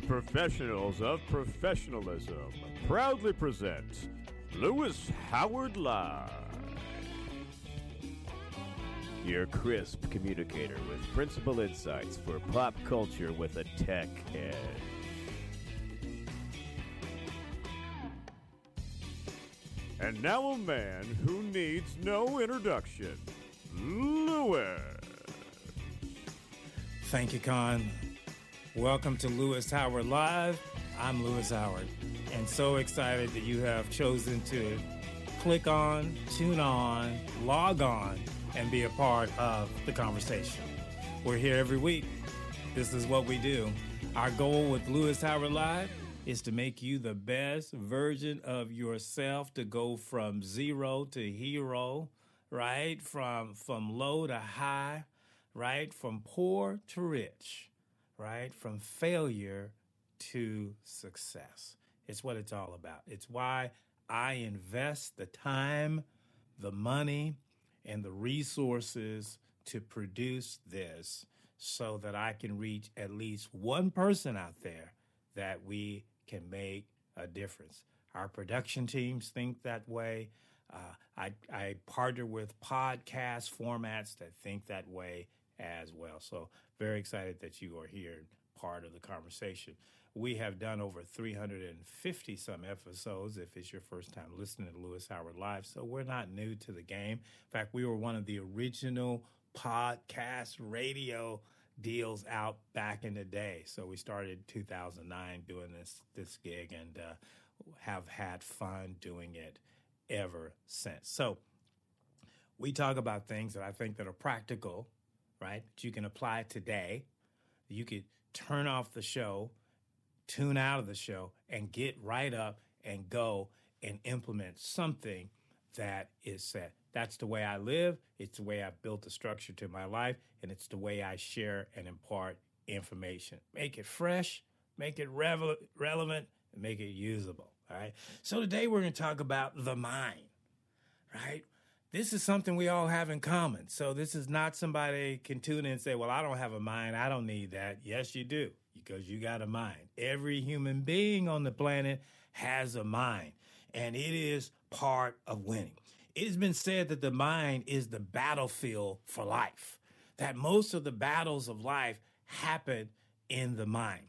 the professionals of professionalism proudly present Louis Howard Live. Your crisp communicator with principal insights for pop culture with a tech edge. And now a man who needs no introduction, Louis. Thank you, Con. Welcome to Louis Howard Live. I'm Louis Howard, and so excited that you have chosen to click on, tune on, log on, and be a part of the conversation. We're here every week. This is what we do. Our goal with Louis Howard Live is to make you the best version of yourself to go from zero to hero, right? From from low to high, right? From poor to rich, right? From failure to success. It's what it's all about. It's why I invest the time, the money, and the resources to produce this so that I can reach at least one person out there that we can make a difference. Our production teams think that way. Uh, I, I partner with podcast formats that think that way as well. So, very excited that you are here, part of the conversation. We have done over 350 some episodes if it's your first time listening to Louis Howard Live. So, we're not new to the game. In fact, we were one of the original podcast radio deals out back in the day. So we started 2009 doing this this gig and uh, have had fun doing it ever since. So we talk about things that I think that are practical, right? That you can apply today. You could turn off the show, tune out of the show, and get right up and go and implement something that is set. That's the way I live. It's the way I've built a structure to my life, and it's the way I share and impart information. Make it fresh, make it revel- relevant, and make it usable. All right. So today we're going to talk about the mind, right? This is something we all have in common. So this is not somebody can tune in and say, "Well, I don't have a mind. I don't need that." Yes, you do, because you got a mind. Every human being on the planet has a mind, and it is part of winning it has been said that the mind is the battlefield for life, that most of the battles of life happen in the mind.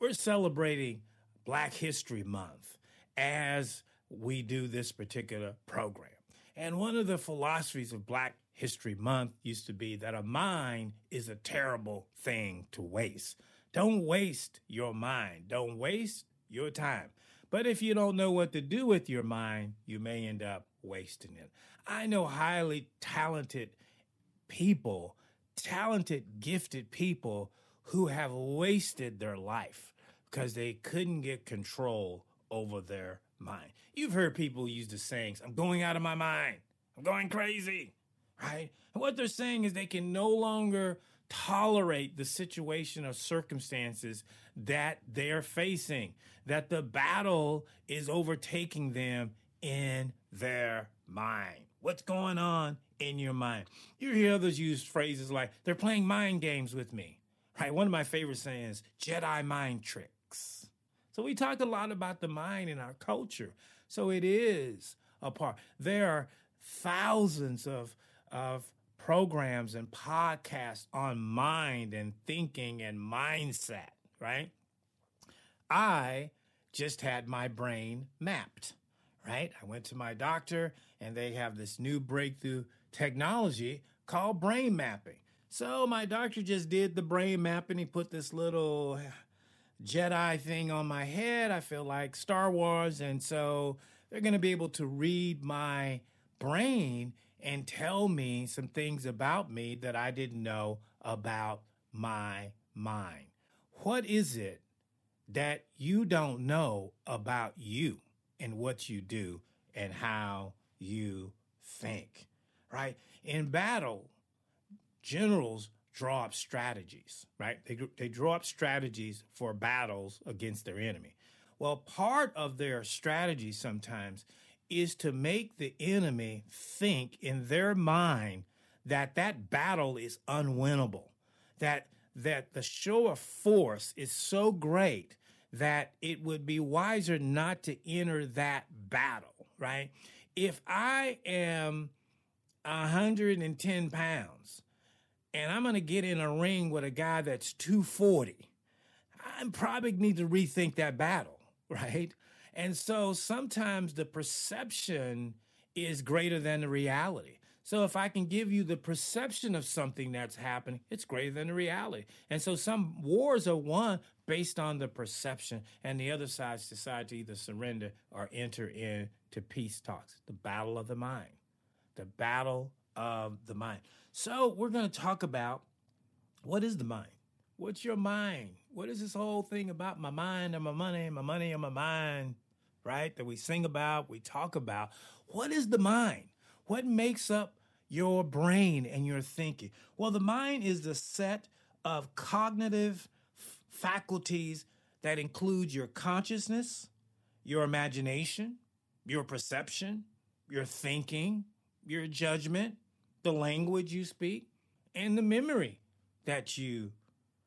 We're celebrating Black History Month as we do this particular program. And one of the philosophies of Black History Month used to be that a mind is a terrible thing to waste. Don't waste your mind. Don't waste your time. But if you don't know what to do with your mind, you may end up wasting it. I know highly talented people, talented, gifted people who have wasted their life because they couldn't get control over their mind. You've heard people use the sayings, I'm going out of my mind, I'm going crazy, right? And what they're saying is they can no longer tolerate the situation or circumstances that they're facing, that the battle is overtaking them in their mind. What's going on in your mind? You hear others use phrases like, they're playing mind games with me, right? One of my favorite sayings, Jedi mind tricks. So we talked a lot about the mind in our culture. So it is a part. There are thousands of, of programs and podcasts on mind and thinking and mindset, right? I just had my brain mapped right? I went to my doctor and they have this new breakthrough technology called brain mapping. So my doctor just did the brain mapping. He put this little Jedi thing on my head. I feel like Star Wars. And so they're going to be able to read my brain and tell me some things about me that I didn't know about my mind. What is it that you don't know about you? and what you do and how you think, right? In battle, generals draw up strategies, right? They, they draw up strategies for battles against their enemy. Well, part of their strategy sometimes is to make the enemy think in their mind that that battle is unwinnable, that that the show of force is so great that it would be wiser not to enter that battle, right? If I am 110 pounds and I'm going to get in a ring with a guy that's 240, I probably need to rethink that battle, right? And so sometimes the perception is greater than the reality. So if I can give you the perception of something that's happening, it's greater than the reality. And so some wars are won based on the perception, and the other sides decide to either surrender or enter into peace talks. The battle of the mind. The battle of the mind. So we're going to talk about what is the mind? What's your mind? What is this whole thing about my mind and my money, my money and my mind, right? That we sing about, we talk about. What is the mind? What makes up your brain and your thinking? Well, the mind is the set of cognitive f- faculties that includes your consciousness, your imagination, your perception, your thinking, your judgment, the language you speak, and the memory that you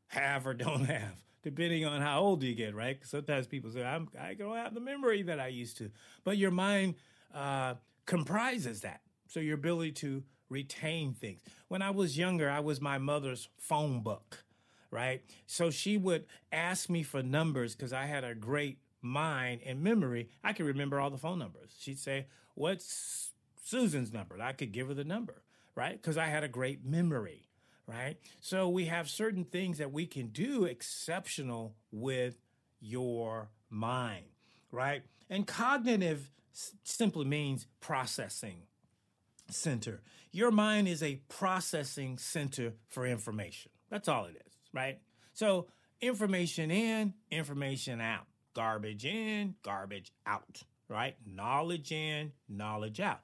have or don't have, depending on how old you get, right? Sometimes people say, I'm, I don't have the memory that I used to. But your mind uh, comprises that. So your ability to retain things. When I was younger, I was my mother's phone book, right? So she would ask me for numbers because I had a great mind and memory. I could remember all the phone numbers. She'd say, What's Susan's number? I could give her the number, right? Because I had a great memory, right? So we have certain things that we can do exceptional with your mind, right? And cognitive simply means processing center. Your mind is a processing center for information. That's all it is, right? So, information in, information out. Garbage in, garbage out, right? Knowledge in, knowledge out.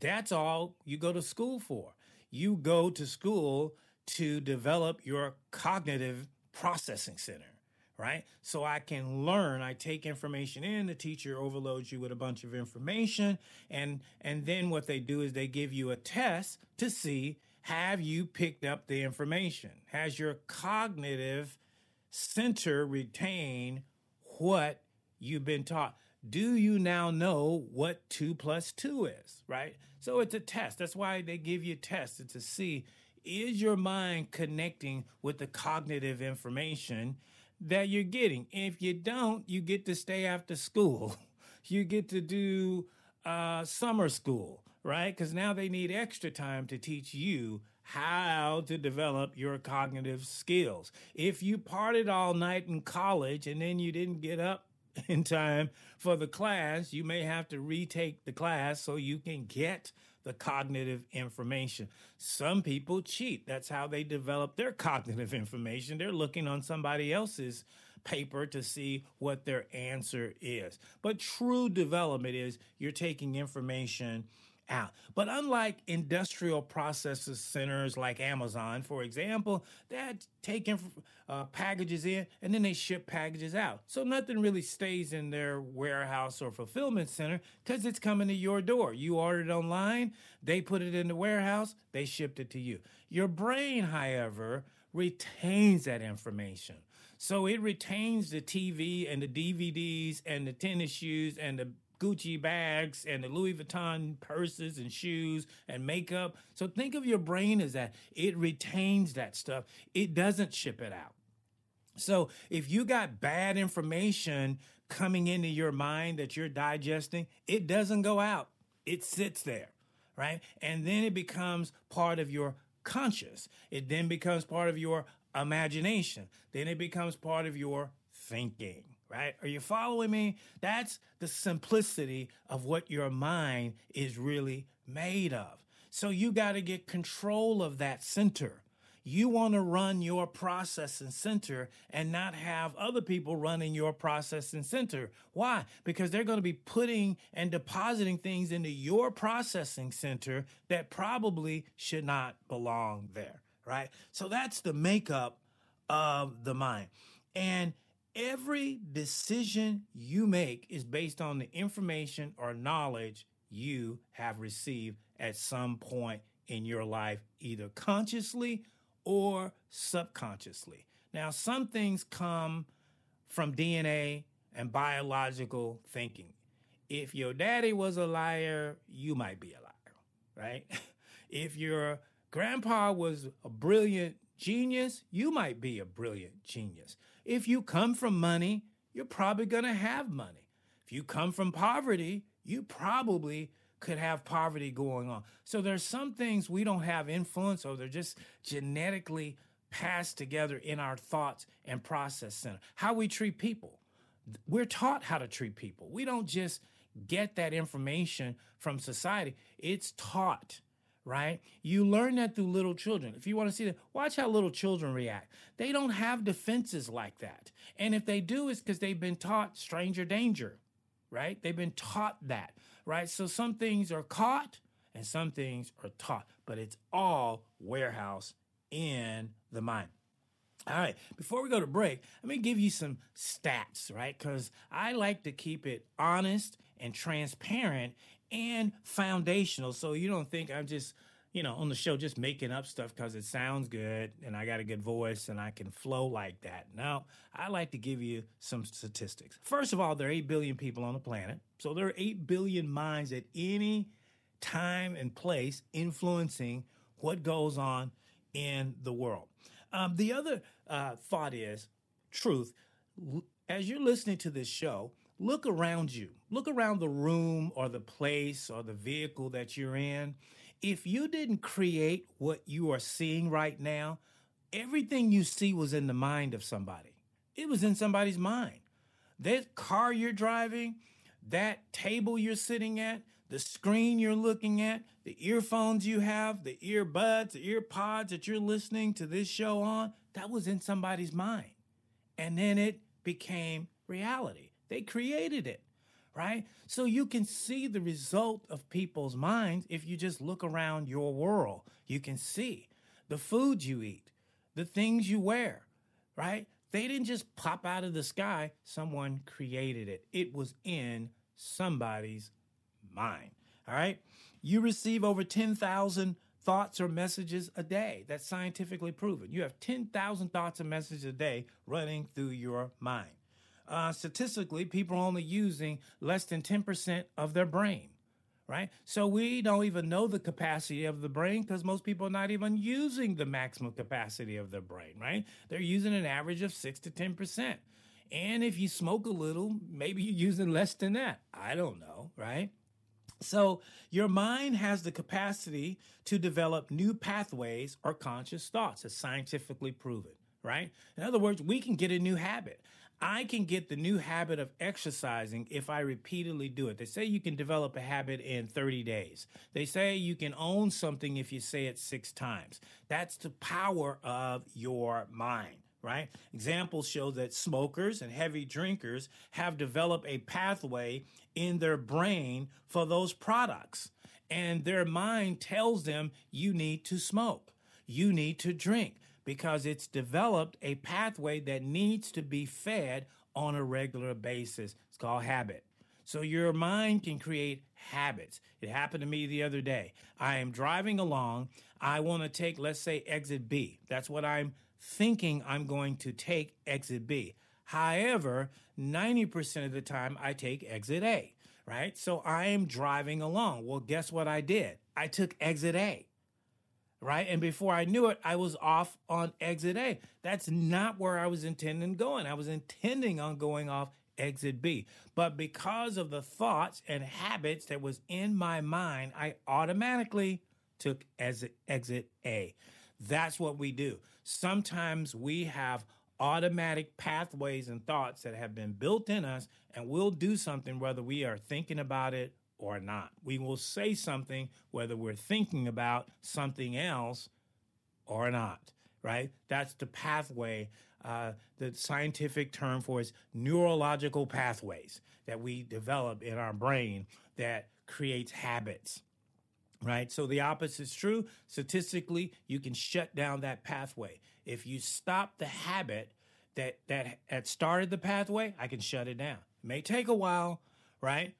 That's all you go to school for. You go to school to develop your cognitive processing center right? So I can learn. I take information in. The teacher overloads you with a bunch of information, and and then what they do is they give you a test to see have you picked up the information. Has your cognitive center retained what you've been taught? Do you now know what two plus two is, right? So it's a test. That's why they give you tests to see is your mind connecting with the cognitive information that you're getting. If you don't, you get to stay after school. You get to do uh, summer school, right? Because now they need extra time to teach you how to develop your cognitive skills. If you partied all night in college and then you didn't get up in time for the class, you may have to retake the class so you can get the cognitive information. Some people cheat. That's how they develop their cognitive information. They're looking on somebody else's paper to see what their answer is. But true development is you're taking information out. But unlike industrial processes centers like Amazon, for example, that take inf- uh, packages in and then they ship packages out. So nothing really stays in their warehouse or fulfillment center because it's coming to your door. You ordered online, they put it in the warehouse, they shipped it to you. Your brain, however, retains that information. So it retains the TV and the DVDs and the tennis shoes and the Gucci bags and the Louis Vuitton purses and shoes and makeup. So think of your brain as that. It retains that stuff. It doesn't ship it out. So if you got bad information coming into your mind that you're digesting, it doesn't go out. It sits there, right? And then it becomes part of your conscious. It then becomes part of your imagination. Then it becomes part of your thinking right? Are you following me? That's the simplicity of what your mind is really made of. So you got to get control of that center. You want to run your processing center and not have other people running your processing center. Why? Because they're going to be putting and depositing things into your processing center that probably should not belong there, right? So that's the makeup of the mind. And every decision you make is based on the information or knowledge you have received at some point in your life, either consciously or subconsciously. Now, some things come from DNA and biological thinking. If your daddy was a liar, you might be a liar, right? if your grandpa was a brilliant genius, you might be a brilliant genius. If you come from money, you're probably going to have money. If you come from poverty, you probably could have poverty going on. So there's some things we don't have influence over. they're just genetically passed together in our thoughts and process center. How we treat people. We're taught how to treat people. We don't just get that information from society. It's taught right? You learn that through little children. If you want to see that, watch how little children react. They don't have defenses like that. And if they do, it's because they've been taught stranger danger, right? They've been taught that, right? So some things are caught and some things are taught, but it's all warehouse in the mind. All right, before we go to break, let me give you some stats, right? Because I like to keep it honest and transparent and foundational. So you don't think I'm just, you know, on the show just making up stuff because it sounds good and I got a good voice and I can flow like that. Now, I like to give you some statistics. First of all, there are 8 billion people on the planet. So there are 8 billion minds at any time and place influencing what goes on in the world. Um, the other uh, thought is truth. As you're listening to this show, look around you. Look around the room or the place or the vehicle that you're in. If you didn't create what you are seeing right now, everything you see was in the mind of somebody. It was in somebody's mind. That car you're driving, that table you're sitting at, the screen you're looking at, the earphones you have, the earbuds, the ear pods that you're listening to this show on, that was in somebody's mind. And then it became reality. They created it, right? So you can see the result of people's minds if you just look around your world. You can see the food you eat, the things you wear, right? They didn't just pop out of the sky, someone created it. It was in somebody's mind, all right? You receive over 10,000 thoughts or messages a day. That's scientifically proven. You have 10,000 thoughts and messages a day running through your mind uh, statistically, people are only using less than 10% of their brain, right? So we don't even know the capacity of the brain because most people are not even using the maximum capacity of their brain, right? They're using an average of 6 to 10%. And if you smoke a little, maybe you're using less than that. I don't know, right? So, your mind has the capacity to develop new pathways or conscious thoughts, as scientifically proven, right? In other words, we can get a new habit. I can get the new habit of exercising if I repeatedly do it. They say you can develop a habit in 30 days. They say you can own something if you say it six times. That's the power of your mind right? Examples show that smokers and heavy drinkers have developed a pathway in their brain for those products. And their mind tells them you need to smoke, you need to drink because it's developed a pathway that needs to be fed on a regular basis. It's called habit. So your mind can create habits. It happened to me the other day. I am driving along. I want to take, let's say, exit B. That's what I'm thinking I'm going to take exit B. However, 90% of the time I take exit A, right? So I am driving along. Well, guess what I did? I took exit A right? And before I knew it, I was off on exit A. That's not where I was intending going. I was intending on going off exit B. But because of the thoughts and habits that was in my mind, I automatically took exit, exit A. That's what we do. Sometimes we have automatic pathways and thoughts that have been built in us, and we'll do something whether we are thinking about it or not. We will say something whether we're thinking about something else or not, right? That's the pathway. Uh, the scientific term for is neurological pathways that we develop in our brain that creates habits right? So the opposite is true. Statistically, you can shut down that pathway. If you stop the habit that that had started the pathway, I can shut it down. It may take a while, right?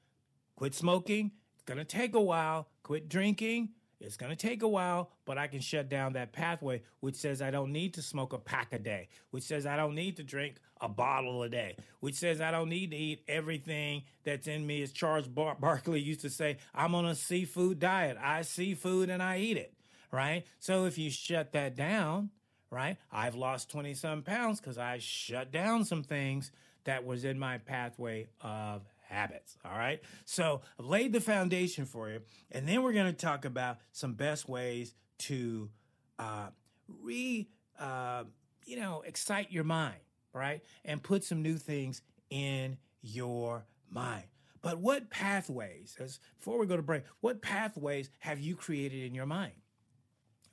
Quit smoking. It's going to take a while. Quit drinking. It's going to take a while, but I can shut down that pathway, which says I don't need to smoke a pack a day, which says I don't need to drink a bottle a day, which says I don't need to eat everything that's in me. As Charles Bar- Barkley used to say, I'm on a seafood diet. I see food and I eat it, right? So if you shut that down, right? I've lost 20 some pounds because I shut down some things that was in my pathway of habits. All right. So I've laid the foundation for you. And then we're going to talk about some best ways to uh, re, uh, you know, excite your mind, right? And put some new things in your mind. But what pathways, as before we go to break, what pathways have you created in your mind?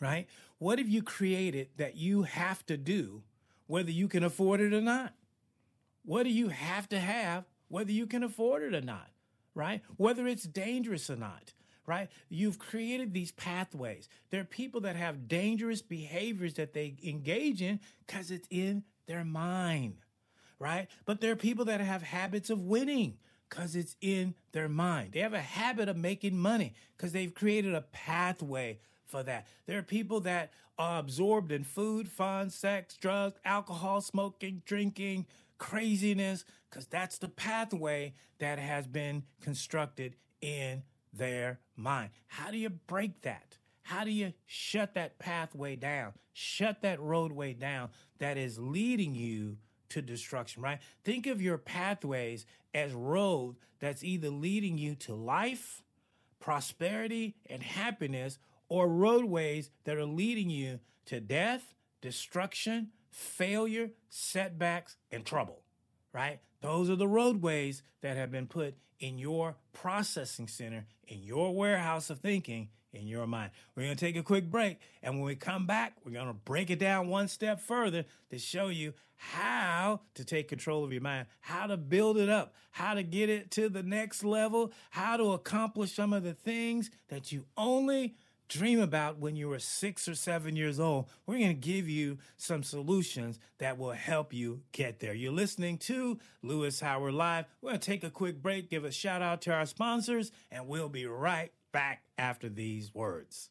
Right? What have you created that you have to do, whether you can afford it or not? What do you have to have whether you can afford it or not, right? Whether it's dangerous or not, right? You've created these pathways. There are people that have dangerous behaviors that they engage in because it's in their mind, right? But there are people that have habits of winning because it's in their mind. They have a habit of making money because they've created a pathway for that. There are people that are absorbed in food, fun, sex, drugs, alcohol, smoking, drinking, craziness, because that's the pathway that has been constructed in their mind. How do you break that? How do you shut that pathway down? Shut that roadway down that is leading you to destruction, right? Think of your pathways as road that's either leading you to life, prosperity, and happiness, or roadways that are leading you to death, destruction, failure, setbacks, and trouble, right? Those are the roadways that have been put in your processing center, in your warehouse of thinking, in your mind. We're going to take a quick break. And when we come back, we're going to break it down one step further to show you how to take control of your mind, how to build it up, how to get it to the next level, how to accomplish some of the things that you only dream about when you were six or seven years old. We're going to give you some solutions that will help you get there. You're listening to Louis Howard Live. We're going to take a quick break, give a shout out to our sponsors, and we'll be right back after these words.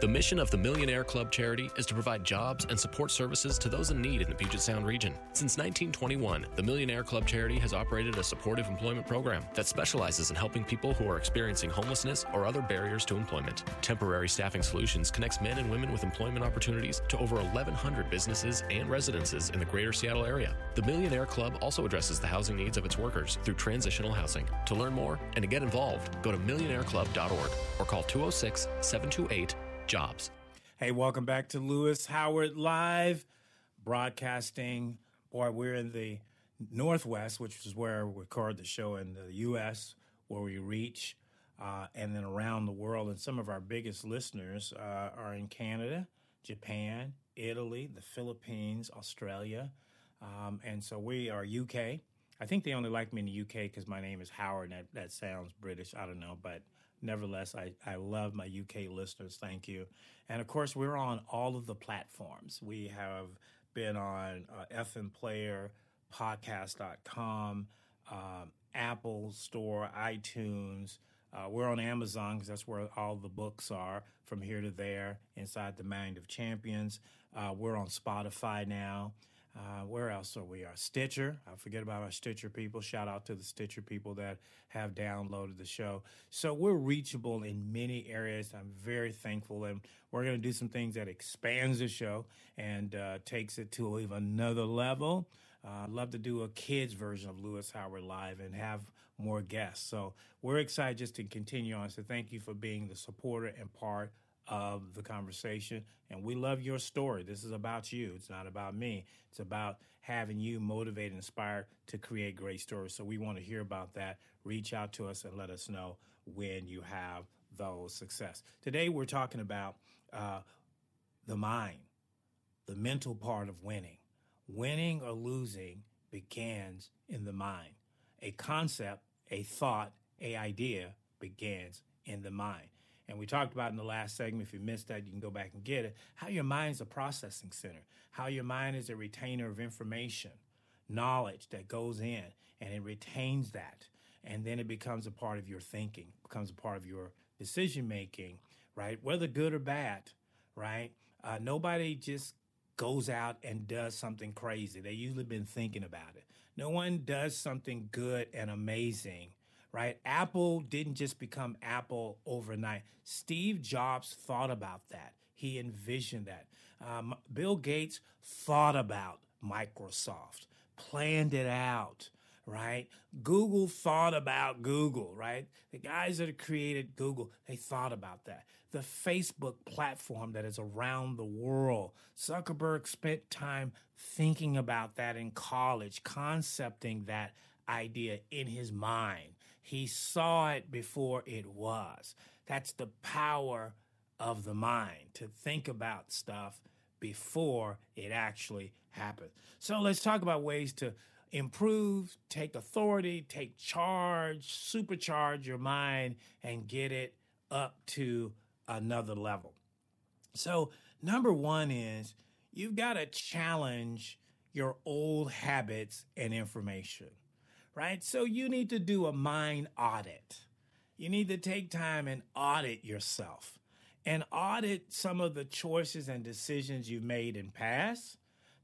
The mission of the Millionaire Club charity is to provide jobs and support services to those in need in the Puget Sound region. Since 1921, the Millionaire Club charity has operated a supportive employment program that specializes in helping people who are experiencing homelessness or other barriers to employment. Temporary Staffing Solutions connects men and women with employment opportunities to over 1,100 businesses and residences in the greater Seattle area. The Millionaire Club also addresses the housing needs of its workers through transitional housing. To learn more and to get involved, go to millionaireclub.org or call 206 728 jobs. Hey, welcome back to Louis Howard Live, broadcasting. Boy, we're in the Northwest, which is where we record the show in the U.S., where we reach, uh, and then around the world. And some of our biggest listeners uh, are in Canada, Japan, Italy, the Philippines, Australia. Um, and so we are UK. I think they only like me in the UK because my name is Howard, and that, that sounds British. I don't know, but nevertheless, I, I love my UK listeners. Thank you. And of course, we're on all of the platforms. We have been on uh, FM Player, podcast.com, um, Apple Store, iTunes. Uh, we're on Amazon because that's where all the books are from here to there inside the Mind of Champions. Uh, we're on Spotify now. Uh, where else are we? Our Stitcher. I forget about our Stitcher people. Shout out to the Stitcher people that have downloaded the show. So we're reachable in many areas. I'm very thankful, and we're going to do some things that expands the show and uh, takes it to even another level. Uh, I'd love to do a kids version of Louis Howard Live and have more guests. So we're excited just to continue on. So thank you for being the supporter and part of the conversation. And we love your story. This is about you. It's not about me. It's about having you motivated, and inspired to create great stories. So we want to hear about that. Reach out to us and let us know when you have those success. Today, we're talking about uh, the mind, the mental part of winning. Winning or losing begins in the mind. A concept, a thought, a idea begins in the mind. And we talked about in the last segment, if you missed that, you can go back and get it, how your mind's a processing center, how your mind is a retainer of information, knowledge that goes in, and it retains that. And then it becomes a part of your thinking, becomes a part of your decision making, right? Whether good or bad, right? Uh, nobody just goes out and does something crazy. They usually been thinking about it. No one does something good and amazing, right? Apple didn't just become Apple overnight. Steve Jobs thought about that. He envisioned that. Um, Bill Gates thought about Microsoft, planned it out, right? Google thought about Google, right? The guys that created Google, they thought about that. The Facebook platform that is around the world, Zuckerberg spent time thinking about that in college, concepting that idea in his mind. He saw it before it was. That's the power of the mind to think about stuff before it actually happens. So let's talk about ways to improve, take authority, take charge, supercharge your mind, and get it up to another level. So, number one is you've got to challenge your old habits and information, right? So, you need to do a mind audit. You need to take time and audit yourself and audit some of the choices and decisions you've made in past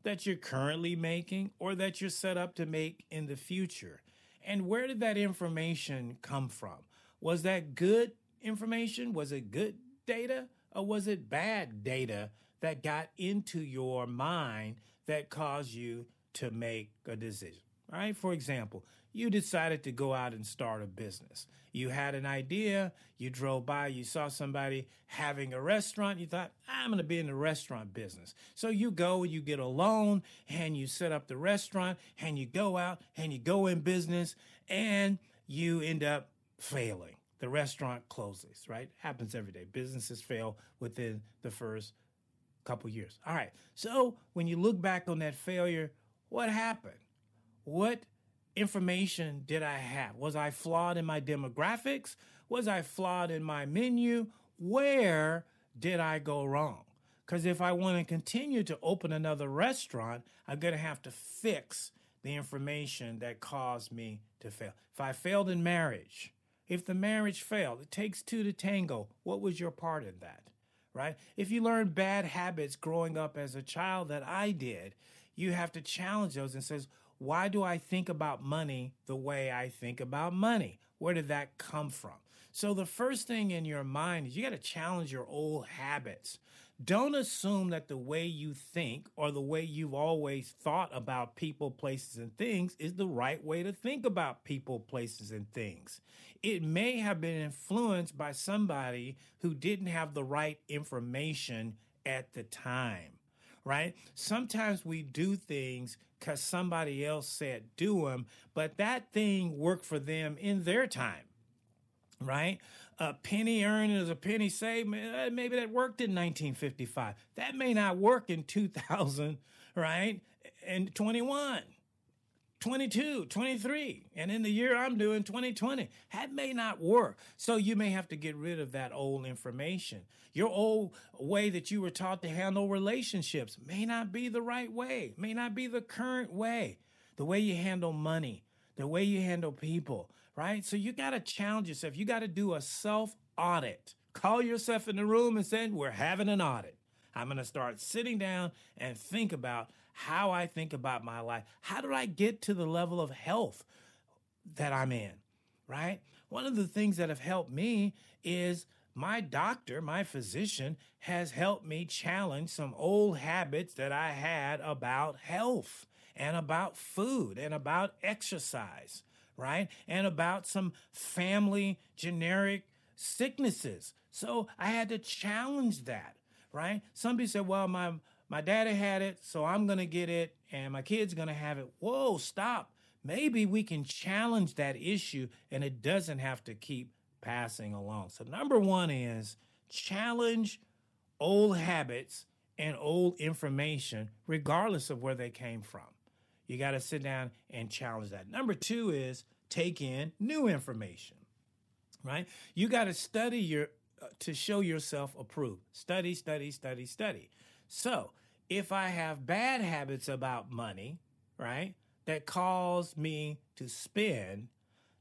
that you're currently making or that you're set up to make in the future? And where did that information come from? Was that good information? Was it good data? Or was it bad data that got into your mind that caused you to make a decision? All right. For example, you decided to go out and start a business. You had an idea, you drove by, you saw somebody having a restaurant, you thought, I'm going to be in the restaurant business. So you go, and you get a loan, and you set up the restaurant, and you go out and you go in business, and you end up failing. The restaurant closes, right? Happens every day. Businesses fail within the first couple years. All right. So when you look back on that failure, what happened? What information did I have? Was I flawed in my demographics? Was I flawed in my menu? Where did I go wrong? Because if I want to continue to open another restaurant, I'm going to have to fix the information that caused me to fail. If I failed in marriage, if the marriage failed, it takes two to tango. What was your part in that? Right? If you learn bad habits growing up as a child that I did, you have to challenge those and says, why do I think about money the way I think about money? Where did that come from? So the first thing in your mind is you got to challenge your old habits. Don't assume that the way you think or the way you've always thought about people, places, and things is the right way to think about people, places, and things. It may have been influenced by somebody who didn't have the right information at the time right? Sometimes we do things because somebody else said do them, but that thing worked for them in their time, right? A penny earned is a penny saved. Uh, maybe that worked in 1955. That may not work in 2000, right? And 21. 22, 23, and in the year I'm doing 2020. That may not work. So you may have to get rid of that old information. Your old way that you were taught to handle relationships may not be the right way, may not be the current way. The way you handle money, the way you handle people, right? So you got to challenge yourself. You got to do a self audit. Call yourself in the room and say, We're having an audit. I'm going to start sitting down and think about how I think about my life. How do I get to the level of health that I'm in? Right? One of the things that have helped me is my doctor, my physician, has helped me challenge some old habits that I had about health and about food and about exercise, right? And about some family generic sicknesses. So I had to challenge that, right? Somebody said, well, my my daddy had it, so I'm going to get it, and my kid's going to have it. Whoa, stop. Maybe we can challenge that issue and it doesn't have to keep passing along. So, number one is challenge old habits and old information, regardless of where they came from. You got to sit down and challenge that. Number two is take in new information, right? You got to study your uh, to show yourself approved. Study, study, study, study. So, if I have bad habits about money, right, that cause me to spend,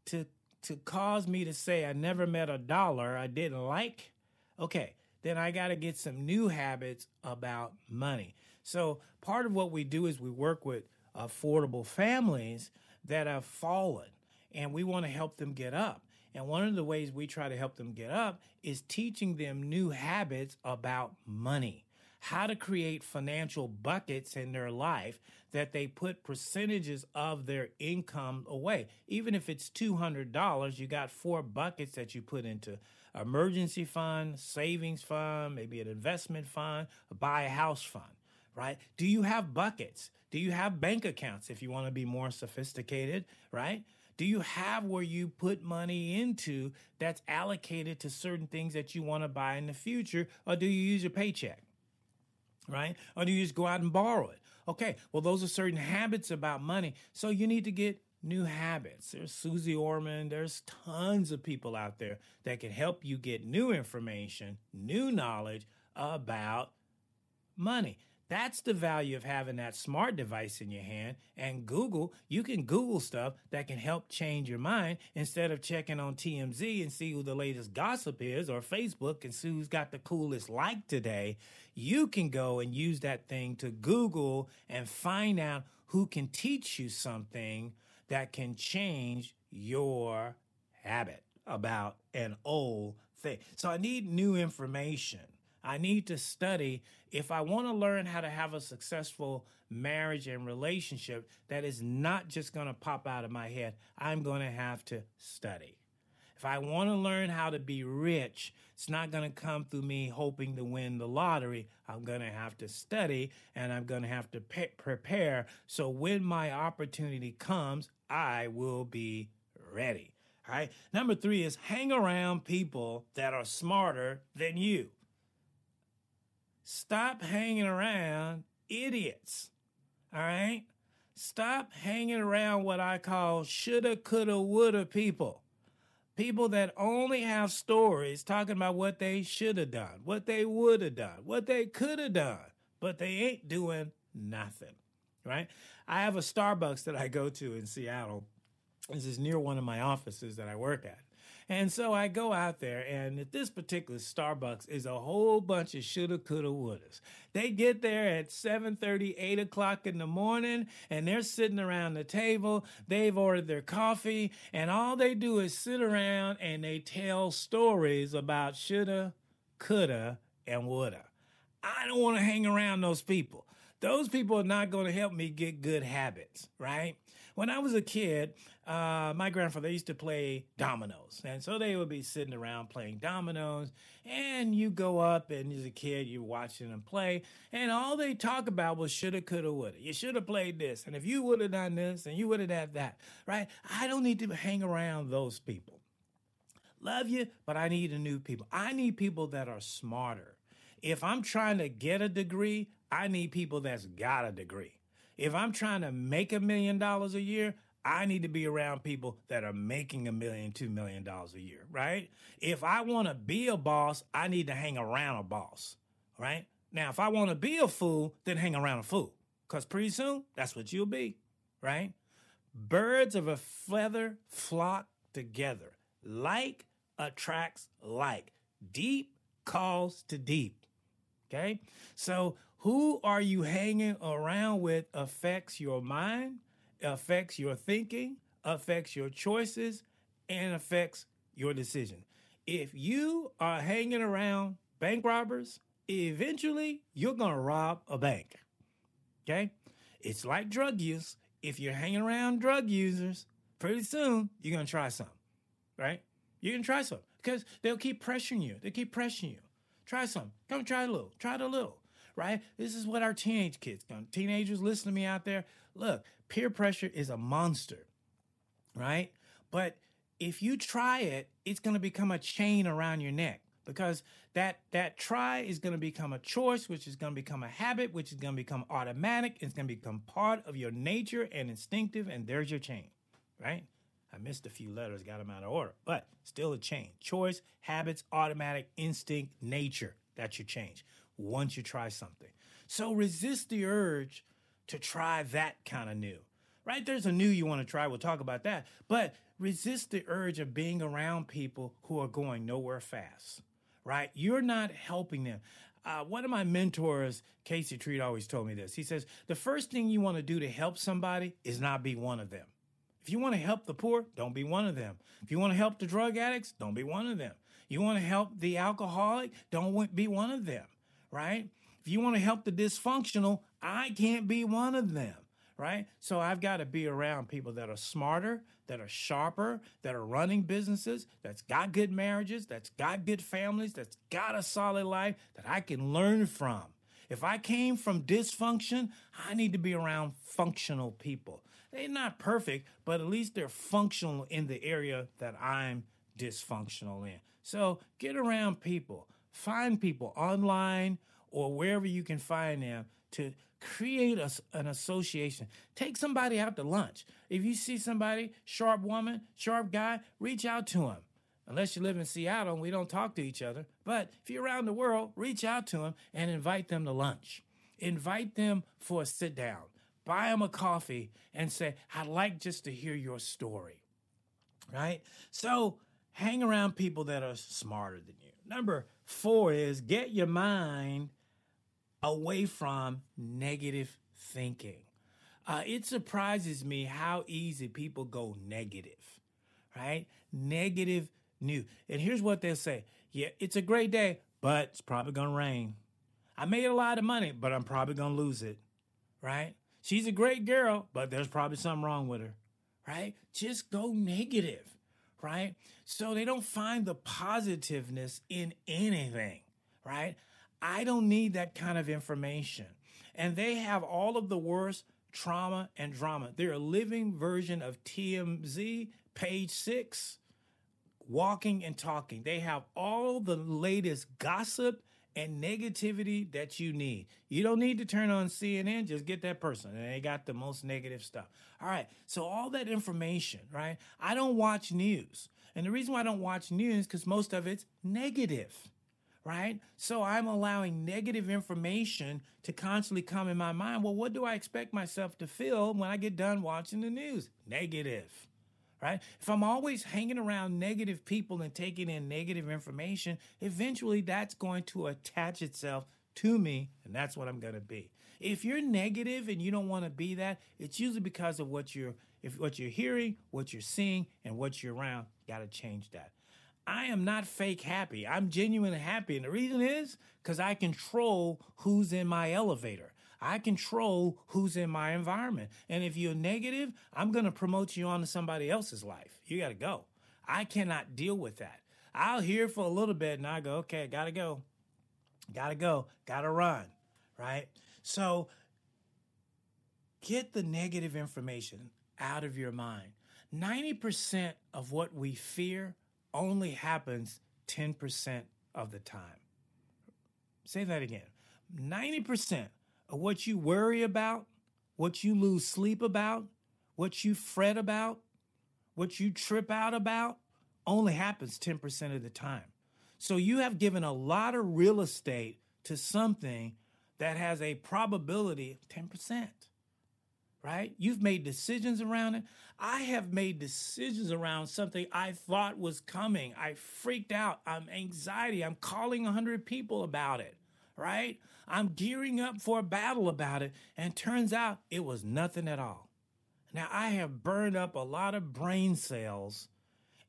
to to cause me to say I never met a dollar I didn't like, okay, then I got to get some new habits about money. So part of what we do is we work with affordable families that have fallen and we want to help them get up. And one of the ways we try to help them get up is teaching them new habits about money, how to create financial buckets in their life that they put percentages of their income away. Even if it's $200, you got four buckets that you put into emergency fund, savings fund, maybe an investment fund, a buy a house fund right? Do you have buckets? Do you have bank accounts if you want to be more sophisticated, right? Do you have where you put money into that's allocated to certain things that you want to buy in the future, or do you use your paycheck? Right? Or do you just go out and borrow it? Okay, well, those are certain habits about money. So you need to get new habits. There's Suze Orman, there's tons of people out there that can help you get new information, new knowledge about money. That's the value of having that smart device in your hand. And Google, you can Google stuff that can help change your mind instead of checking on TMZ and see who the latest gossip is or Facebook and see who's got the coolest like today. You can go and use that thing to Google and find out who can teach you something that can change your habit about an old thing. So I need new information. I need to study if I want to learn how to have a successful marriage and relationship that is not just going to pop out of my head. I'm going to have to study. If I want to learn how to be rich, it's not going to come through me hoping to win the lottery. I'm going to have to study and I'm going to have to pe- prepare. So when my opportunity comes, I will be ready. All right. Number three is hang around people that are smarter than you. Stop hanging around idiots. All right? Stop hanging around what I call shoulda, coulda, woulda people. People that only have stories talking about what they should have done, what they would have done, what they could have done, but they ain't doing nothing. Right? I have a Starbucks that I go to in Seattle. This is near one of my offices that I work at. And so I go out there, and at this particular Starbucks is a whole bunch of shoulda, coulda, wouldas. They get there at 7:30, 8 o'clock in the morning, and they're sitting around the table. They've ordered their coffee, and all they do is sit around and they tell stories about shoulda, coulda, and woulda. I don't want to hang around those people. Those people are not going to help me get good habits, right? When I was a kid, uh, my grandfather used to play dominoes. And so they would be sitting around playing dominoes. And you go up, and as a kid, you're watching them play. And all they talk about was shoulda, coulda, woulda. You should have played this. And if you would have done this, and you would have done that, right? I don't need to hang around those people. Love you, but I need a new people. I need people that are smarter. If I'm trying to get a degree, I need people that's got a degree. If I'm trying to make a million dollars a year, I need to be around people that are making a million, two million dollars a year, right? If I want to be a boss, I need to hang around a boss, right? Now, if I want to be a fool, then hang around a fool, because pretty soon that's what you'll be, right? Birds of a feather flock together. Like attracts like. Deep calls to deep. Okay? So who are you hanging around with affects your mind, affects your thinking, affects your choices, and affects your decision. If you are hanging around bank robbers, eventually you're going to rob a bank. Okay? It's like drug use. If you're hanging around drug users, pretty soon you're going to try some, right? You're going to try some because they'll keep pressuring you. They keep pressuring you. Try some. Come try a little. Try it a little right? This is what our teenage kids, teenagers, listen to me out there. Look, peer pressure is a monster, right? But if you try it, it's going to become a chain around your neck because that that try is going to become a choice which is going to become a habit which is going to become automatic it's going to become part of your nature and instinctive and there's your chain right i missed a few letters got them out of order but still a chain choice habits automatic instinct nature that's your change once you try something so resist the urge to try that kind of new right there's a new you want to try we'll talk about that but resist the urge of being around people who are going nowhere fast right? You're not helping them. Uh, one of my mentors, Casey Treat, always told me this. He says, the first thing you want to do to help somebody is not be one of them. If you want to help the poor, don't be one of them. If you want to help the drug addicts, don't be one of them. You want to help the alcoholic, don't be one of them, right? If you want to help the dysfunctional, I can't be one of them right? So I've got to be around people that are smarter, that are sharper, that are running businesses, that's got good marriages, that's got good families, that's got a solid life that I can learn from. If I came from dysfunction, I need to be around functional people. They're not perfect, but at least they're functional in the area that I'm dysfunctional in. So get around people, find people online or wherever you can find them to create a, an association. Take somebody out to lunch. If you see somebody, sharp woman, sharp guy, reach out to him. Unless you live in Seattle and we don't talk to each other. But if you're around the world, reach out to them and invite them to lunch. Invite them for a sit down. Buy them a coffee and say, I'd like just to hear your story. Right? So hang around people that are smarter than you. Number four is get your mind away from negative thinking. Uh, it surprises me how easy people go negative, right? Negative news. And here's what they'll say Yeah, it's a great day, but it's probably going to rain. I made a lot of money, but I'm probably going to lose it, right? She's a great girl, but there's probably something wrong with her, right? Just go negative, right? So they don't find the positiveness in anything, right? I don't need that kind of information. And they have all of the worst trauma and drama. They're a living version of TMZ, page six, walking and talking. They have all the latest gossip and negativity that you need. You don't need to turn on CNN, just get that person. And they got the most negative stuff. All right. So all that information, right? I don't watch news. And the reason why I don't watch news because most of it's negative right? So I'm allowing negative information to constantly come in my mind. Well, what do I expect myself to feel when I get done watching the news? Negative, right? If I'm always hanging around negative people and taking in negative information, eventually that's going to attach itself to me, and that's what I'm going to be. If you're negative and you don't want to be that, it's usually because of what you're if what you're hearing, what you're seeing, and what you're around. Got to change that. I am not fake happy. I'm genuinely happy. And the reason is because I control who's in my elevator. I control who's in my environment. And if you're negative, I'm going to promote you onto somebody else's life. You got to go. I cannot deal with that. I'll hear for a little bit and I go, okay, got to go. Got to go. Got to run. Right? So get the negative information out of your mind. 90% of what we fear only happens 10% of the time. Say that again 90% of what you worry about, what you lose sleep about, what you fret about, what you trip out about, only happens 10% of the time. So you have given a lot of real estate to something that has a probability of 10% right? You've made decisions around it. I have made decisions around something I thought was coming. I freaked out. I'm anxiety. I'm calling 100 people about it, right? I'm gearing up for a battle about it. And turns out it was nothing at all. Now, I have burned up a lot of brain cells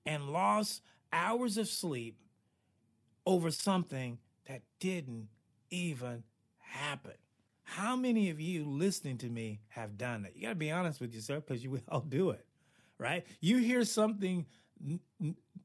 and lost hours of sleep over something that didn't even happen. How many of you listening to me have done that? You got to be honest with yourself because you all do it, right? You hear something n-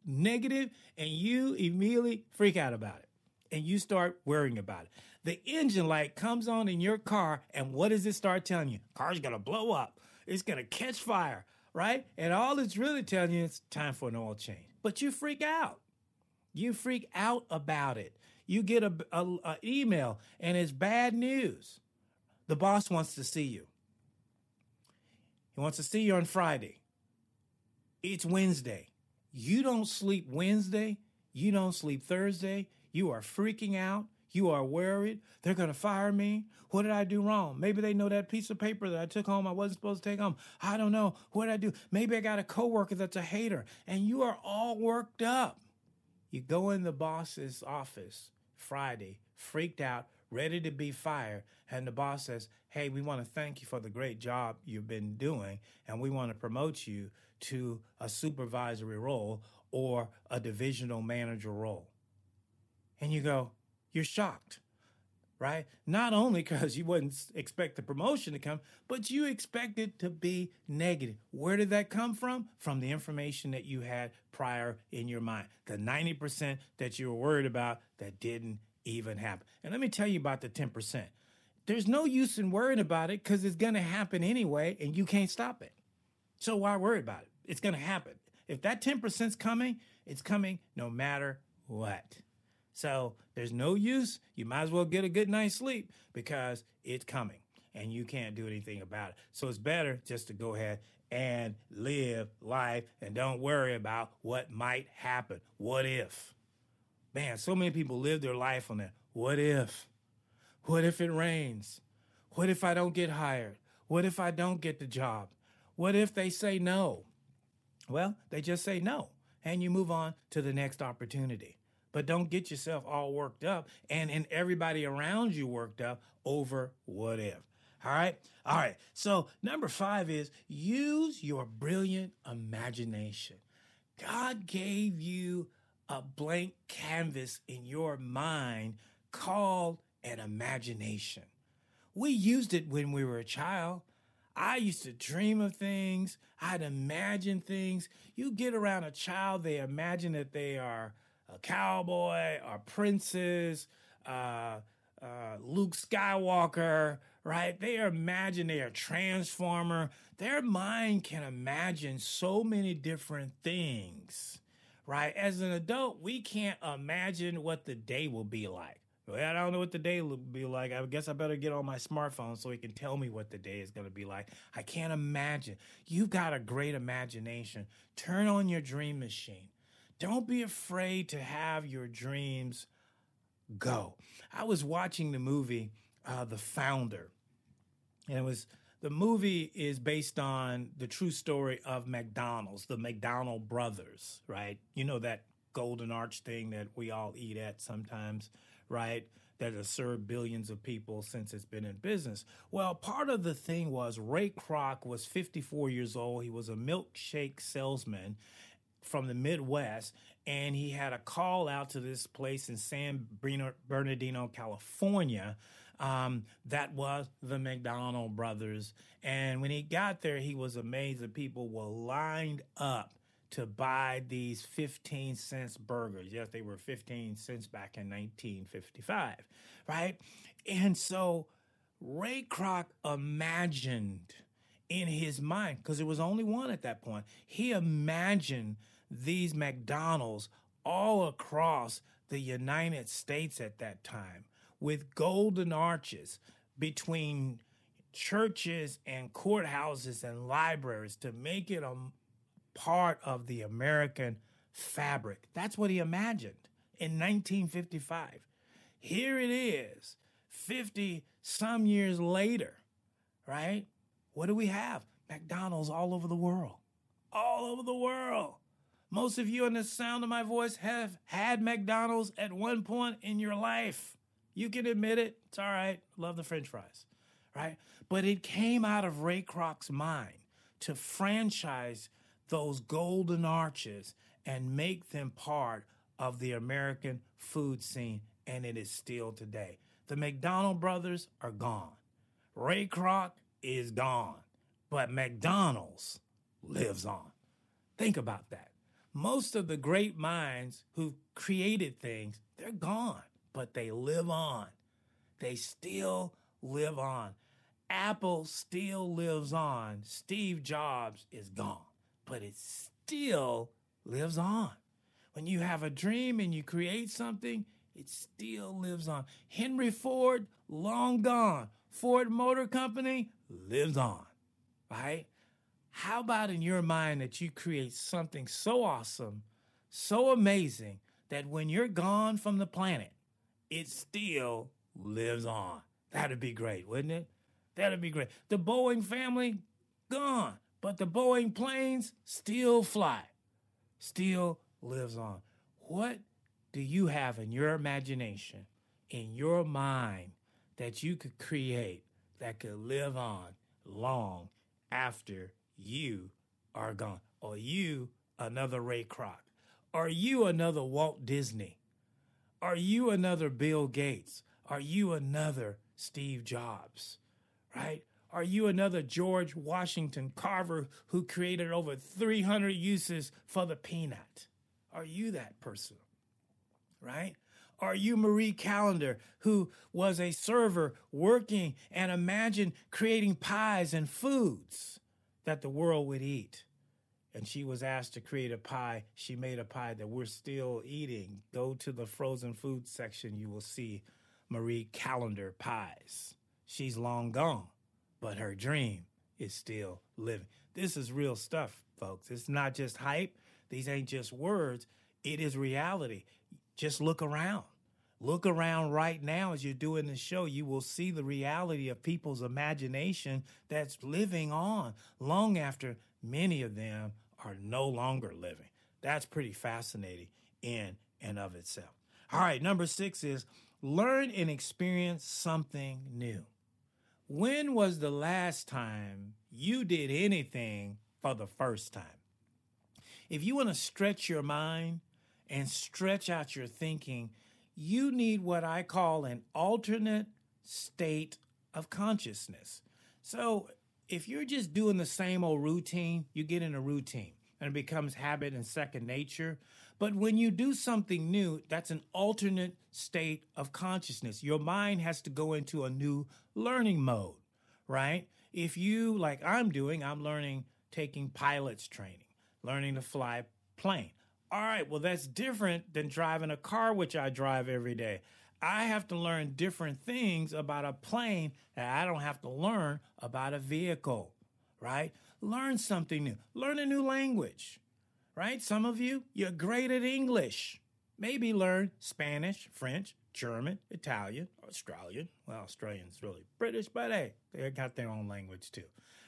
negative and you immediately freak out about it and you start worrying about it. The engine light comes on in your car, and what does it start telling you? Car's gonna blow up. It's gonna catch fire. right? And all it's really telling you is time for an oil change. But you freak out. You freak out about it. You get a, a, a email and it's bad news. The boss wants to see you. He wants to see you on Friday. It's Wednesday. You don't sleep Wednesday. You don't sleep Thursday. You are freaking out. You are worried. They're going to fire me. What did I do wrong? Maybe they know that piece of paper that I took home I wasn't supposed to take home. I don't know. What did I do? Maybe I got a coworker that's a hater and you are all worked up. You go in the boss's office Friday, freaked out, ready to be fired, and the boss says, Hey, we want to thank you for the great job you've been doing, and we want to promote you to a supervisory role or a divisional manager role. And you go, you're shocked, right? Not only because you wouldn't expect the promotion to come, but you expect it to be negative. Where did that come from? From the information that you had prior in your mind, the 90% that you were worried about that didn't even happen. And let me tell you about the 10%. There's no use in worrying about it because it's going to happen anyway and you can't stop it. So why worry about it? It's going to happen. If that 10% is coming, it's coming no matter what. So there's no use. You might as well get a good night's sleep because it's coming and you can't do anything about it. So it's better just to go ahead and live life and don't worry about what might happen. What if? Man, so many people live their life on that. What if? What if it rains? What if I don't get hired? What if I don't get the job? What if they say no? Well, they just say no and you move on to the next opportunity but don't get yourself all worked up and and everybody around you worked up over what if. All right. All right. So number five is use your brilliant imagination. God gave you a blank canvas in your mind called an imagination. We used it when we were a child. I used to dream of things. I'd imagine things. You get around a child, they imagine that they are a cowboy or princes, uh, uh, Luke Skywalker, right? They imagine they are transformer. Their mind can imagine so many different things, right? As an adult, we can't imagine what the day will be like. Well, I don't know what the day will be like. I guess I better get on my smartphone so he can tell me what the day is going to be like. I can't imagine. You've got a great imagination. Turn on your dream machine. Don't be afraid to have your dreams go. I was watching the movie uh, The Founder, and it was the movie is based on the true story of McDonald's, the McDonald brothers, right? You know that golden arch thing that we all eat at sometimes, right? That has served billions of people since it's been in business. Well, part of the thing was Ray Kroc was 54 years old. He was a milkshake salesman from the Midwest, and he had a call out to this place in San Bernardino, California. Um, that was the McDonald brothers. And when he got there, he was amazed that people were lined up to buy these 15 cents burgers. Yes, they were 15 cents back in 1955, right? And so Ray Kroc imagined in his mind, because there was only one at that point, he imagined these McDonald's all across the United States at that time with golden arches between churches and courthouses and libraries to make it a part of the American fabric. That's what he imagined in 1955. Here it is, 50 some years later, right? What do we have? McDonald's all over the world. All over the world. Most of you in the sound of my voice have had McDonald's at one point in your life. You can admit it. It's all right. Love the french fries, right? But it came out of Ray Kroc's mind to franchise those golden arches and make them part of the American food scene, and it is still today. The McDonald brothers are gone. Ray Kroc is gone, but McDonald's lives on. Think about that most of the great minds who created things, they're gone, but they live on. They still live on. Apple still lives on. Steve Jobs is gone, but it still lives on. When you have a dream and you create something, it still lives on. Henry Ford, long gone. Ford Motor Company lives on, right? How about in your mind that you create something so awesome, so amazing, that when you're gone from the planet, it still lives on? That'd be great, wouldn't it? That'd be great. The Boeing family, gone, but the Boeing planes still fly, still lives on. What do you have in your imagination, in your mind, that you could create that could live on long after you are gone? Or you another Ray Kroc? Are you another Walt Disney? Are you another Bill Gates? Are you another Steve Jobs? Right? Are you another George Washington Carver who created over 300 uses for the peanut? Are you that person? Right? Are you Marie Callender, who was a server working and imagined creating pies and foods that the world would eat? And she was asked to create a pie. She made a pie that we're still eating. Go to the frozen food section, you will see Marie Callender pies. She's long gone, but her dream is still living. This is real stuff, folks. It's not just hype, these ain't just words, it is reality. Just look around. Look around right now as you're doing the show. You will see the reality of people's imagination that's living on long after many of them are no longer living. That's pretty fascinating in and of itself. All right, number six is learn and experience something new. When was the last time you did anything for the first time? If you want to stretch your mind and stretch out your thinking, you need what I call an alternate state of consciousness. So if you're just doing the same old routine, you get in a routine and it becomes habit and second nature. But when you do something new, that's an alternate state of consciousness. Your mind has to go into a new learning mode, right? If you, like I'm doing, I'm learning taking pilot's training learning to fly plane. All right, well, that's different than driving a car, which I drive every day. I have to learn different things about a plane that I don't have to learn about a vehicle, right? Learn something new, learn a new language, right? Some of you, you're great at English. Maybe learn Spanish, French, German, Italian, Australian. Well, Australian's really British, but hey, they got their own language too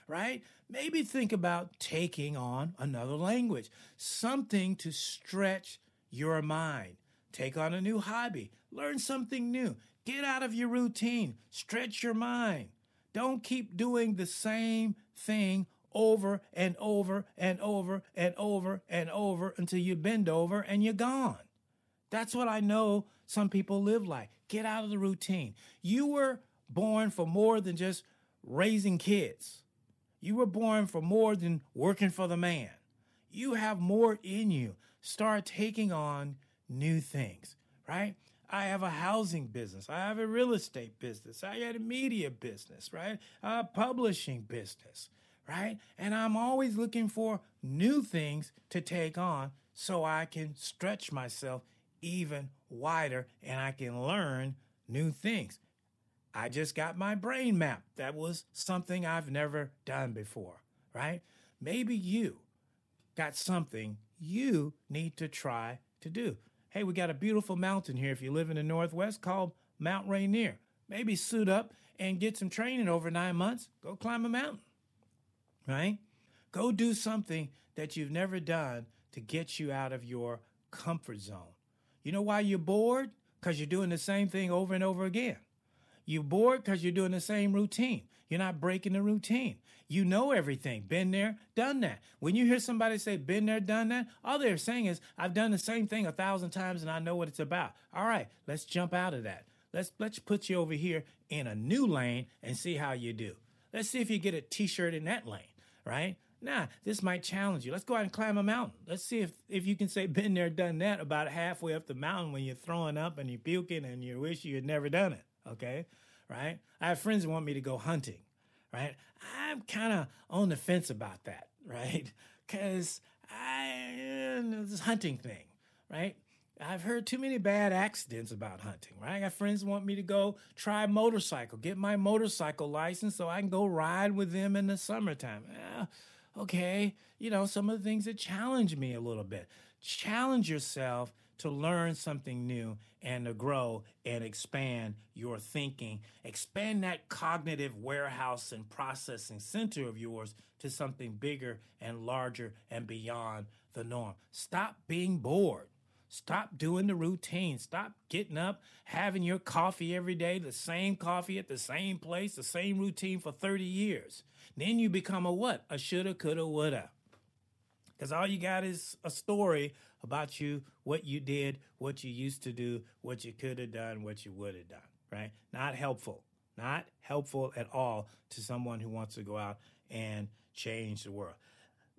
right? Maybe think about taking on another language, something to stretch your mind. Take on a new hobby, learn something new, get out of your routine, stretch your mind. Don't keep doing the same thing over and over and over and over and over until you bend over and you're gone. That's what I know some people live like. Get out of the routine. You were born for more than just raising kids. You were born for more than working for the man. You have more in you. Start taking on new things, right? I have a housing business. I have a real estate business. I had a media business, right? A publishing business, right? And I'm always looking for new things to take on so I can stretch myself even wider and I can learn new things. I just got my brain map. That was something I've never done before, right? Maybe you got something you need to try to do. Hey, we got a beautiful mountain here if you live in the Northwest called Mount Rainier. Maybe suit up and get some training over nine months. Go climb a mountain, right? Go do something that you've never done to get you out of your comfort zone. You know why you're bored? Because you're doing the same thing over and over again. You're bored because you're doing the same routine. You're not breaking the routine. You know everything. Been there, done that. When you hear somebody say, been there, done that, all they're saying is, I've done the same thing a thousand times and I know what it's about. All right, let's jump out of that. Let's let's put you over here in a new lane and see how you do. Let's see if you get a t-shirt in that lane, right? Nah, this might challenge you. Let's go out and climb a mountain. Let's see if, if you can say been there, done that about halfway up the mountain when you're throwing up and you're puking and you wish you had never done it okay? Right? I have friends want me to go hunting, right? I'm kind of on the fence about that, right? Because I, this hunting thing, right? I've heard too many bad accidents about hunting, right? I got friends want me to go try motorcycle, get my motorcycle license so I can go ride with them in the summertime. Eh, okay, you know, some of the things that challenge me a little bit. Challenge yourself to learn something new and to grow and expand your thinking. Expand that cognitive warehouse and processing center of yours to something bigger and larger and beyond the norm. Stop being bored. Stop doing the routine. Stop getting up, having your coffee every day, the same coffee at the same place, the same routine for 30 years. Then you become a what? A shoulda, coulda, woulda. Because all you got is a story about you, what you did, what you used to do, what you could have done, what you would have done, right? Not helpful. Not helpful at all to someone who wants to go out and change the world.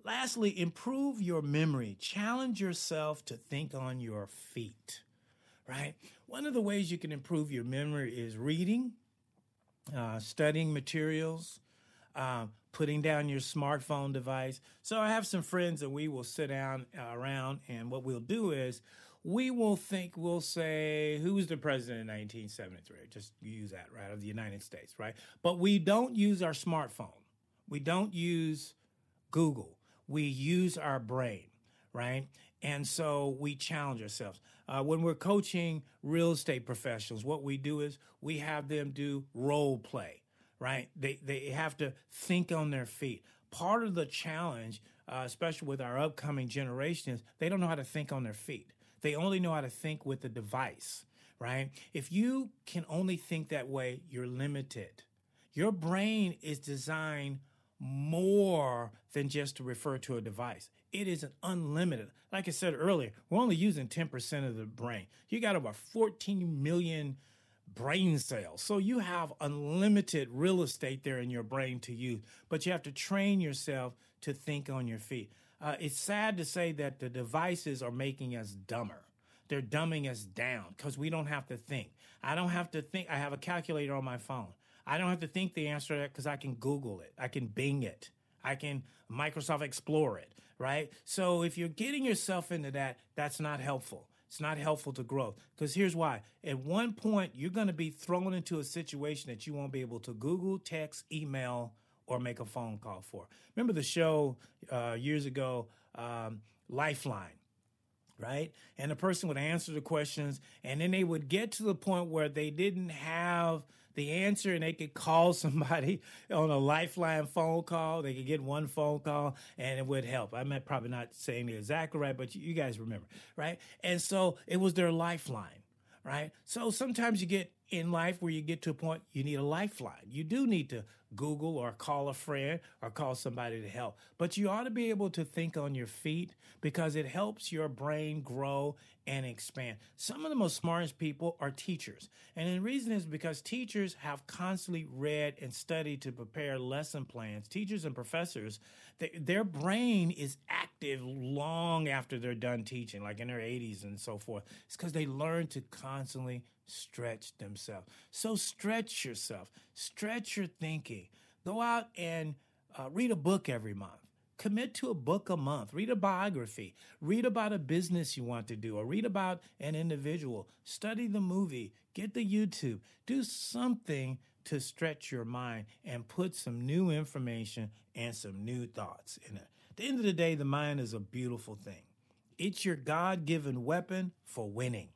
Lastly, improve your memory. Challenge yourself to think on your feet, right? One of the ways you can improve your memory is reading, uh, studying materials, uh, putting down your smartphone device. So I have some friends that we will sit down uh, around, and what we'll do is we will think, we'll say, who was the president in 1973? Just use that, right, of the United States, right? But we don't use our smartphone. We don't use Google. We use our brain, right? And so we challenge ourselves. Uh, when we're coaching real estate professionals, what we do is we have them do role play right? They they have to think on their feet. Part of the challenge, uh, especially with our upcoming generation, is they don't know how to think on their feet. They only know how to think with the device, right? If you can only think that way, you're limited. Your brain is designed more than just to refer to a device. It is unlimited. Like I said earlier, we're only using 10% of the brain. You got about 14 million brain cells. So you have unlimited real estate there in your brain to use, but you have to train yourself to think on your feet. Uh, it's sad to say that the devices are making us dumber. They're dumbing us down because we don't have to think. I don't have to think. I have a calculator on my phone. I don't have to think the answer to that because I can Google it. I can Bing it. I can Microsoft Explore it, right? So if you're getting yourself into that, that's not helpful. It's not helpful to growth. Because here's why. At one point, you're going to be thrown into a situation that you won't be able to Google, text, email, or make a phone call for. Remember the show uh, years ago, um, Lifeline? Right? And the person would answer the questions, and then they would get to the point where they didn't have the answer and they could call somebody on a lifeline phone call. They could get one phone call and it would help. I'm probably not saying the exactly right, but you guys remember, right? And so it was their lifeline, right? So sometimes you get in life where you get to a point you need a lifeline. You do need to Google or call a friend or call somebody to help. But you ought to be able to think on your feet because it helps your brain grow and expand. Some of the most smartest people are teachers. And the reason is because teachers have constantly read and studied to prepare lesson plans. Teachers and professors, they, their brain is active long after they're done teaching, like in their 80s and so forth. It's because they learn to constantly stretch themselves. So stretch yourself, stretch your thinking. Go out and uh, read a book every month. Commit to a book a month. Read a biography. Read about a business you want to do or read about an individual. Study the movie. Get the YouTube. Do something to stretch your mind and put some new information and some new thoughts in it. At the end of the day, the mind is a beautiful thing. It's your God given weapon for winning,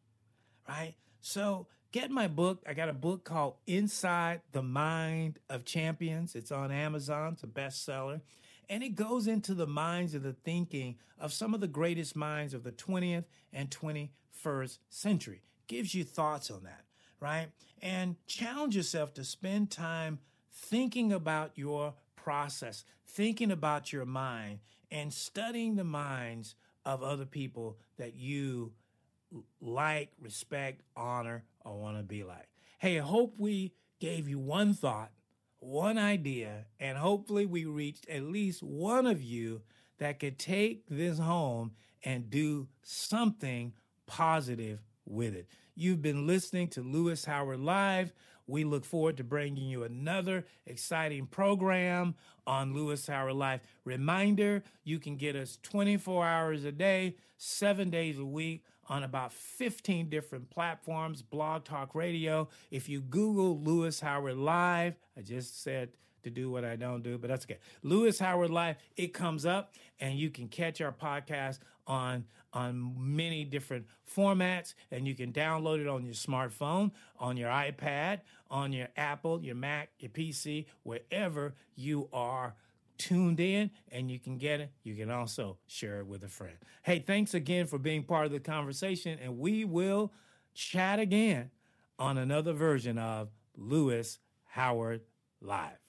right? So get my book. I got a book called Inside the Mind of Champions. It's on Amazon, it's a bestseller. And it goes into the minds of the thinking of some of the greatest minds of the 20th and 21st century. Gives you thoughts on that, right? And challenge yourself to spend time thinking about your process, thinking about your mind, and studying the minds of other people that you like, respect, honor, or want to be like. Hey, I hope we gave you one thought, one idea, and hopefully we reached at least one of you that could take this home and do something positive with it. You've been listening to Louis Howard Live. We look forward to bringing you another exciting program on Louis Howard Life. Reminder you can get us 24 hours a day, seven days a week on about 15 different platforms, blog talk radio. If you Google Louis Howard Live, I just said to do what I don't do, but that's okay. Louis Howard Live, it comes up and you can catch our podcast on on many different formats and you can download it on your smartphone, on your iPad, on your Apple, your Mac, your PC, wherever you are tuned in and you can get it. You can also share it with a friend. Hey, thanks again for being part of the conversation, and we will chat again on another version of Louis Howard Live.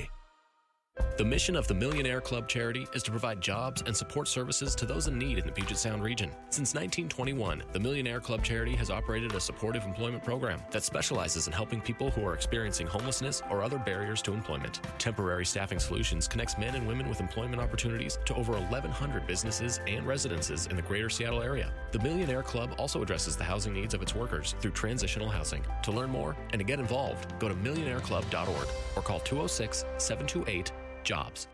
The mission of the Millionaire Club charity is to provide jobs and support services to those in need in the Puget Sound region. Since 1921, the Millionaire Club charity has operated a supportive employment program that specializes in helping people who are experiencing homelessness or other barriers to employment. Temporary Staffing Solutions connects men and women with employment opportunities to over 1,100 businesses and residences in the greater Seattle area. The Millionaire Club also addresses the housing needs of its workers through transitional housing. To learn more and to get involved, go to millionaireclub.org or call 206 728 jobs.